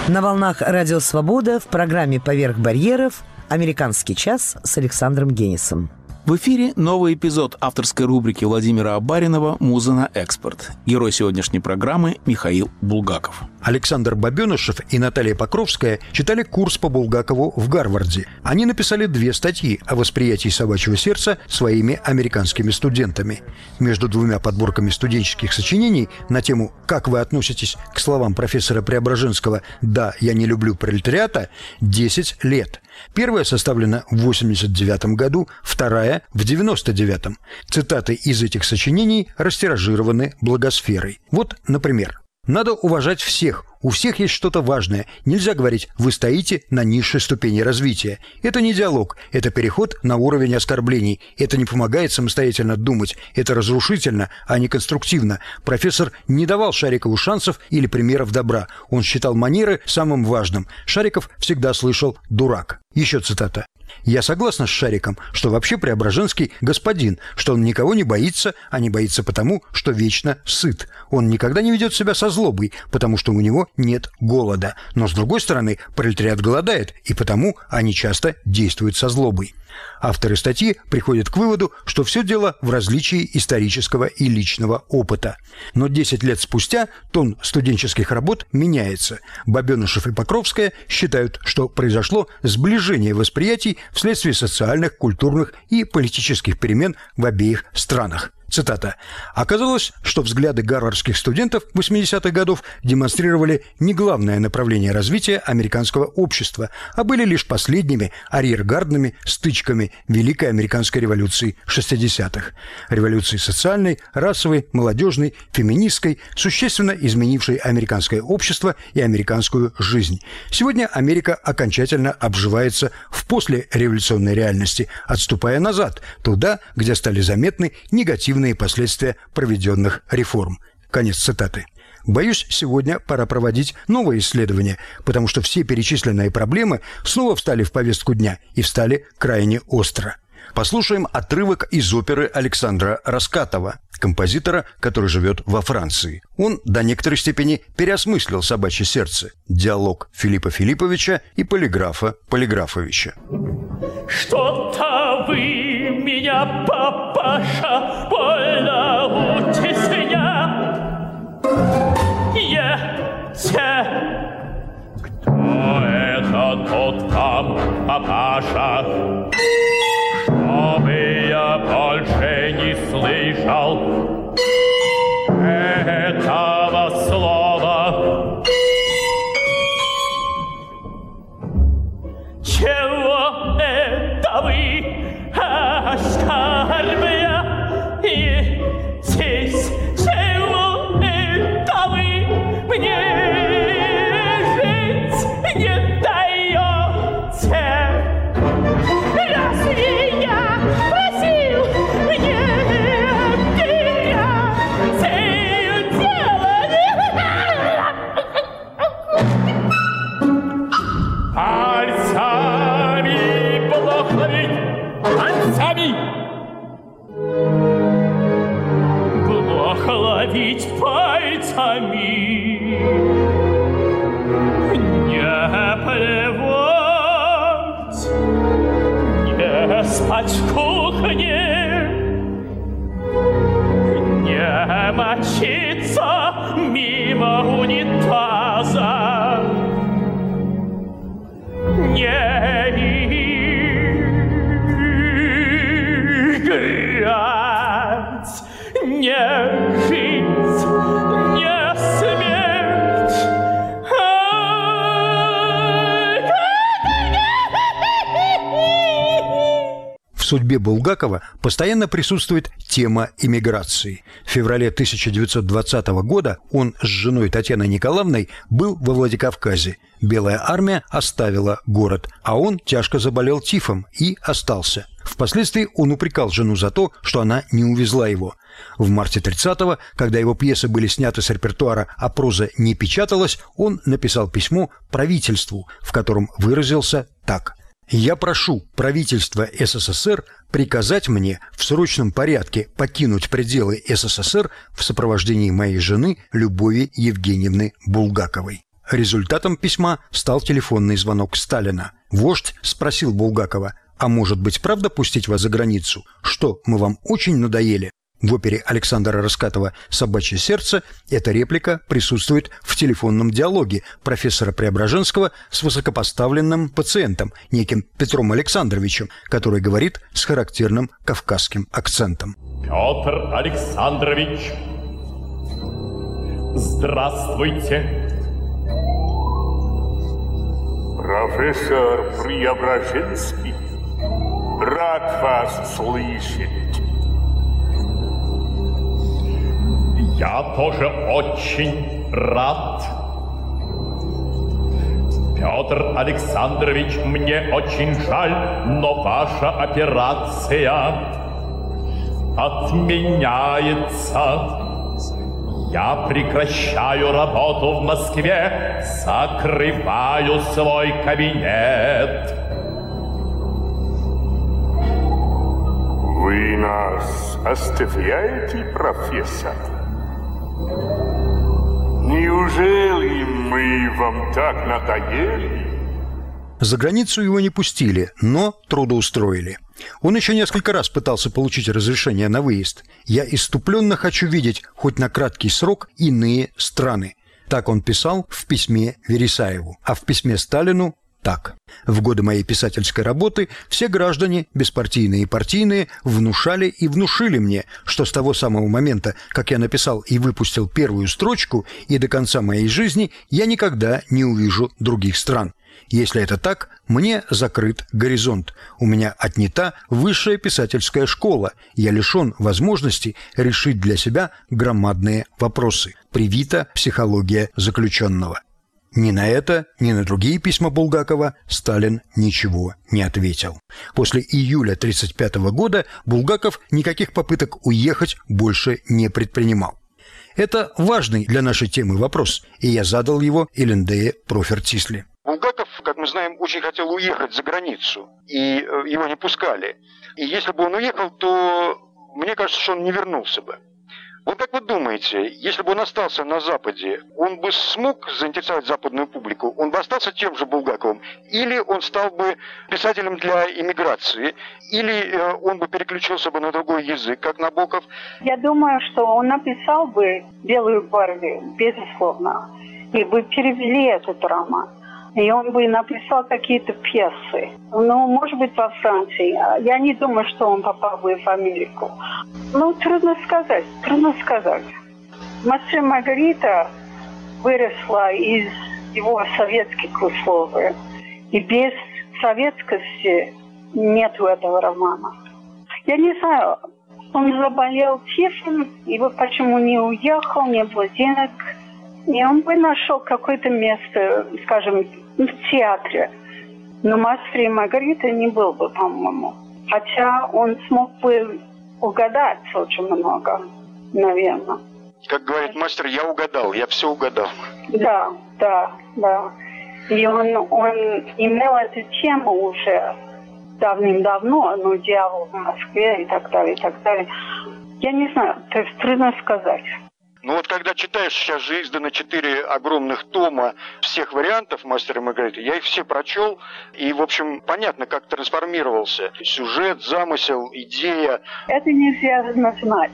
На волнах «Радио Свобода» в программе «Поверх барьеров» «Американский час» с Александром Генисом. В эфире новый эпизод авторской рубрики Владимира Абаринова «Муза на экспорт». Герой сегодняшней программы Михаил Булгаков. Александр Бабенышев и Наталья Покровская читали курс по Булгакову в Гарварде. Они написали две статьи о восприятии собачьего сердца своими американскими студентами. Между двумя подборками студенческих сочинений на тему «Как вы относитесь к словам профессора Преображенского «Да, я не люблю пролетариата» 10 лет. Первая составлена в 89 году, вторая – в 99-м. Цитаты из этих сочинений растиражированы благосферой. Вот, например, надо уважать всех. У всех есть что-то важное. Нельзя говорить «вы стоите на низшей ступени развития». Это не диалог, это переход на уровень оскорблений. Это не помогает самостоятельно думать. Это разрушительно, а не конструктивно. Профессор не давал Шарикову шансов или примеров добра. Он считал манеры самым важным. Шариков всегда слышал «дурак». Еще цитата. Я согласна с Шариком, что вообще Преображенский господин, что он никого не боится, а не боится потому, что вечно сыт. Он никогда не ведет себя со злобой, потому что у него нет голода. Но, с другой стороны, пролетариат голодает, и потому они часто действуют со злобой. Авторы статьи приходят к выводу, что все дело в различии исторического и личного опыта. Но 10 лет спустя тон студенческих работ меняется. Бабенышев и Покровская считают, что произошло сближение восприятий вследствие социальных, культурных и политических перемен в обеих странах. Цитата. «Оказалось, что взгляды гарвардских студентов 80-х годов демонстрировали не главное направление развития американского общества, а были лишь последними арьергардными стычками Великой Американской революции 60-х. Революции социальной, расовой, молодежной, феминистской, существенно изменившей американское общество и американскую жизнь. Сегодня Америка окончательно обживается в послереволюционной реальности, отступая назад, туда, где стали заметны негативные негативные последствия проведенных реформ. Конец цитаты. Боюсь, сегодня пора проводить новые исследования, потому что все перечисленные проблемы снова встали в повестку дня и встали крайне остро. Послушаем отрывок из оперы Александра Раскатова, композитора, который живет во Франции. Он до некоторой степени переосмыслил «Собачье сердце» – диалог Филиппа Филипповича и полиграфа Полиграфовича. Что-то вы меня, папаша, больно утесня. Ете. Кто это тот там, папаша? Чтобы я больше не слышал этого слова. Чего это вы? оскорбля и здесь чего это вы мне пальцами. Не плевать, не спать в не мочиться мимо унитаза. В судьбе Булгакова постоянно присутствует тема иммиграции. В феврале 1920 года он с женой Татьяной Николаевной был во Владикавказе. Белая армия оставила город, а он тяжко заболел тифом и остался. Впоследствии он упрекал жену за то, что она не увезла его. В марте 30-го, когда его пьесы были сняты с репертуара, а проза не печаталась, он написал письмо правительству, в котором выразился так – я прошу правительство СССР приказать мне в срочном порядке покинуть пределы СССР в сопровождении моей жены Любови Евгеньевны Булгаковой. Результатом письма стал телефонный звонок Сталина. Вождь спросил Булгакова, а может быть правда пустить вас за границу? Что, мы вам очень надоели? В опере Александра Раскатова «Собачье сердце» эта реплика присутствует в телефонном диалоге профессора Преображенского с высокопоставленным пациентом, неким Петром Александровичем, который говорит с характерным кавказским акцентом. Петр Александрович, здравствуйте. Профессор Преображенский, рад вас слышать. Я тоже очень рад. Петр Александрович, мне очень жаль, но ваша операция отменяется. Я прекращаю работу в Москве, закрываю свой кабинет. Вы нас оставляете, профессор? Неужели мы вам так надоели? За границу его не пустили, но трудоустроили. Он еще несколько раз пытался получить разрешение на выезд. «Я иступленно хочу видеть, хоть на краткий срок, иные страны». Так он писал в письме Вересаеву, а в письме Сталину так. В годы моей писательской работы все граждане, беспартийные и партийные, внушали и внушили мне, что с того самого момента, как я написал и выпустил первую строчку, и до конца моей жизни я никогда не увижу других стран. Если это так, мне закрыт горизонт. У меня отнята высшая писательская школа. Я лишен возможности решить для себя громадные вопросы. Привита психология заключенного. Ни на это, ни на другие письма Булгакова Сталин ничего не ответил. После июля 1935 года Булгаков никаких попыток уехать больше не предпринимал. Это важный для нашей темы вопрос, и я задал его Элендее Профертисли. Булгаков, как мы знаем, очень хотел уехать за границу, и э, его не пускали. И если бы он уехал, то мне кажется, что он не вернулся бы. Вот как вы думаете, если бы он остался на Западе, он бы смог заинтересовать западную публику? Он бы остался тем же Булгаковым? Или он стал бы писателем для иммиграции? Или э, он бы переключился бы на другой язык, как Набоков? Я думаю, что он написал бы «Белую гвардию», безусловно, и бы перевели этот роман. И он бы написал какие-то пьесы. Ну, может быть, во Франции. Я не думаю, что он попал бы в Америку. Ну, трудно сказать, трудно сказать. Мастер Маргарита выросла из его советских условий. И без советскости нету этого романа. Я не знаю, он заболел тифом, вот почему не уехал, не было денег. И он бы нашел какое-то место, скажем, в театре. Но «Мастер и Маргарита» не был бы, по-моему. Хотя он смог бы угадать очень много, наверное. Как говорит мастер, я угадал, я все угадал. Да, да, да. И он, он имел эту тему уже давным-давно, ну, дьявол в Москве и так далее, и так далее. Я не знаю, то есть трудно сказать. Ну вот когда читаешь, сейчас же издано четыре огромных тома всех вариантов «Мастера и Маргариты», я их все прочел, и, в общем, понятно, как трансформировался сюжет, замысел, идея. Это нельзя знать.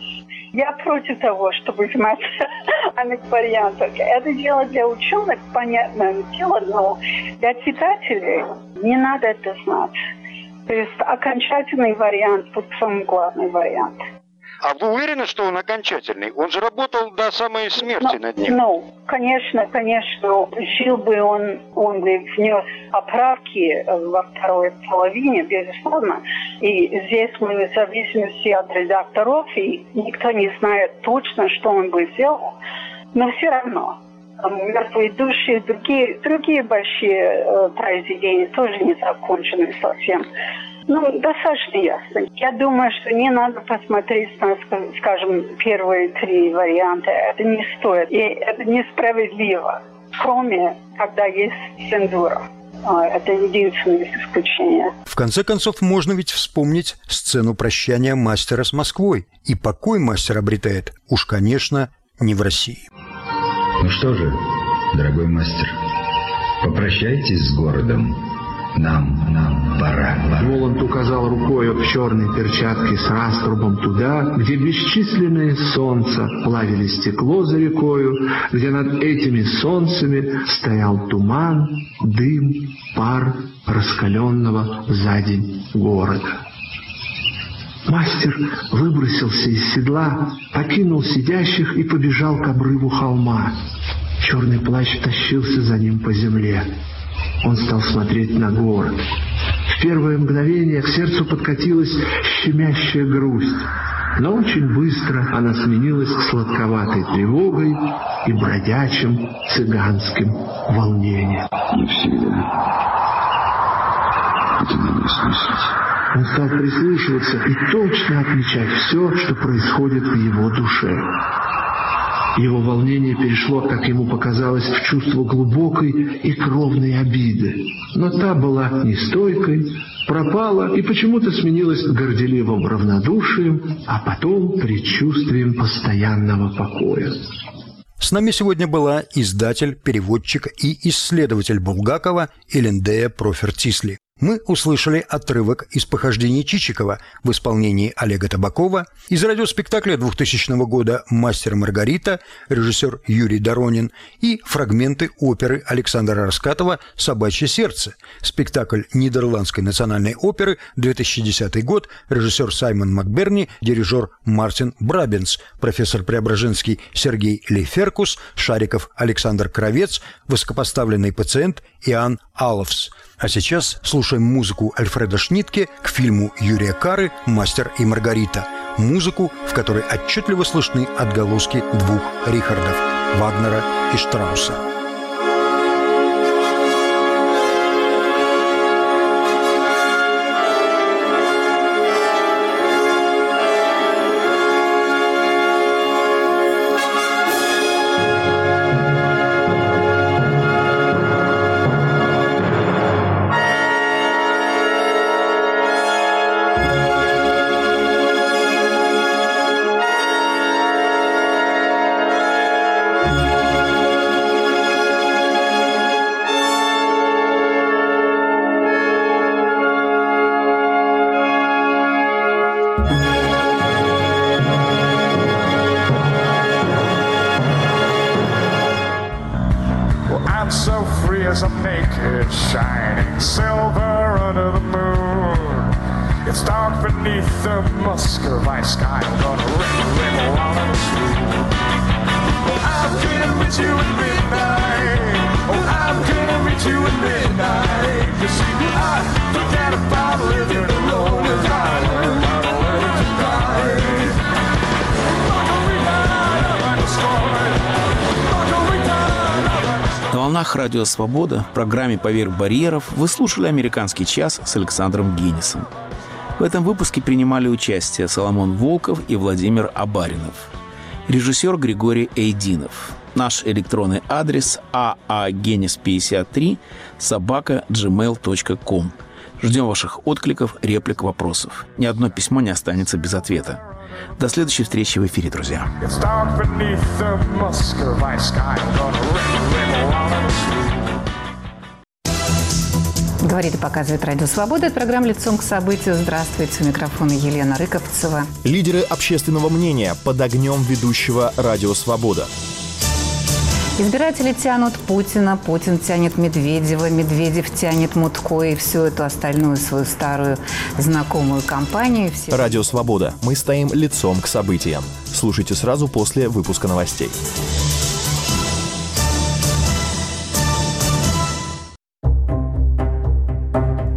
Я против того, чтобы знать о. Это дело для ученых, понятное дело, но для читателей не надо это знать. То есть окончательный вариант, вот самый главный вариант. А вы уверены, что он окончательный? Он же работал до самой смерти ну, над ним. Ну, конечно, конечно. Жил бы он, он бы внес поправки во второй половине, безусловно. И здесь мы в зависимости от редакторов, и никто не знает точно, что он бы сделал. Но все равно «Мертвые души» другие, другие большие э, произведения тоже не закончены совсем. Ну, достаточно ясно. Я думаю, что не надо посмотреть скажем, первые три варианта. Это не стоит. И это несправедливо. Кроме, когда есть цензура. А, это единственное исключение. В конце концов, можно ведь вспомнить сцену прощания мастера с Москвой. И покой мастер обретает, уж, конечно, не в России. Ну что же, Дорогой мастер, попрощайтесь с городом. Нам, нам пора. Воланд указал рукой в черной перчатке с раструбом туда, где бесчисленные солнца плавили стекло за рекою, где над этими солнцами стоял туман, дым, пар раскаленного за день города. Мастер выбросился из седла, покинул сидящих и побежал к обрыву холма. Черный плащ тащился за ним по земле. Он стал смотреть на город. В первое мгновение к сердцу подкатилась щемящая грусть, но очень быстро она сменилась сладковатой тревогой и бродячим цыганским волнением. Не всегда. Это надо слышать. Он стал прислушиваться и точно отмечать все, что происходит в его душе. Его волнение перешло, как ему показалось, в чувство глубокой и кровной обиды. Но та была нестойкой, пропала и почему-то сменилась горделивым равнодушием, а потом предчувствием постоянного покоя. С нами сегодня была издатель, переводчик и исследователь Булгакова Элендея Профертисли мы услышали отрывок из похождений Чичикова в исполнении Олега Табакова, из радиоспектакля 2000 года «Мастер Маргарита», режиссер Юрий Доронин, и фрагменты оперы Александра Раскатова «Собачье сердце», спектакль Нидерландской национальной оперы, 2010 год, режиссер Саймон Макберни, дирижер Мартин Брабенс, профессор Преображенский Сергей Лейферкус, Шариков Александр Кровец, высокопоставленный пациент Иоанн Аловс – а сейчас слушаем музыку Альфреда Шнитке к фильму Юрия Кары «Мастер и Маргарита». Музыку, в которой отчетливо слышны отголоски двух Рихардов – Вагнера и Штрауса. «Радио Свобода» в программе «Поверх барьеров» вы слушали «Американский час» с Александром Генисом. В этом выпуске принимали участие Соломон Волков и Владимир Абаринов. Режиссер Григорий Эйдинов. Наш электронный адрес aagenis53 собака gmail.com. Ждем ваших откликов, реплик, вопросов. Ни одно письмо не останется без ответа. До следующей встречи в эфире, друзья. Говорит и показывает Радио Свобода. Это программа «Лицом к событию». Здравствуйте. У микрофона Елена Рыковцева. Лидеры общественного мнения под огнем ведущего «Радио Свобода». Избиратели тянут Путина, Путин тянет Медведева, Медведев тянет Мутко и всю эту остальную свою старую знакомую компанию. Все... Радио «Свобода». Мы стоим лицом к событиям. Слушайте сразу после выпуска новостей.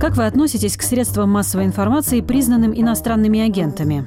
Как вы относитесь к средствам массовой информации, признанным иностранными агентами?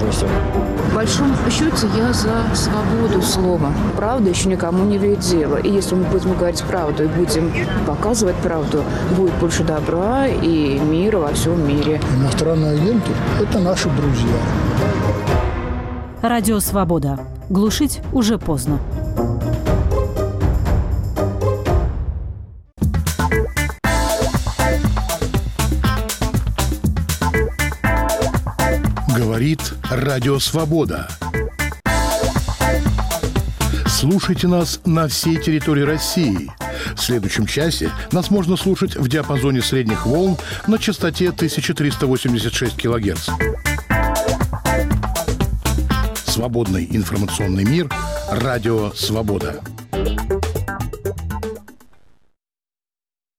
возможностям. В большом счете я за свободу слова. Правда еще никому не дела. И если мы будем говорить правду и будем показывать правду, будет больше добра и мира во всем мире. Иностранные агенты – это наши друзья. Радио «Свобода». Глушить уже поздно. Говорит Радио Свобода. Слушайте нас на всей территории России. В следующем часе нас можно слушать в диапазоне средних волн на частоте 1386 кГц. Свободный информационный мир. Радио «Свобода».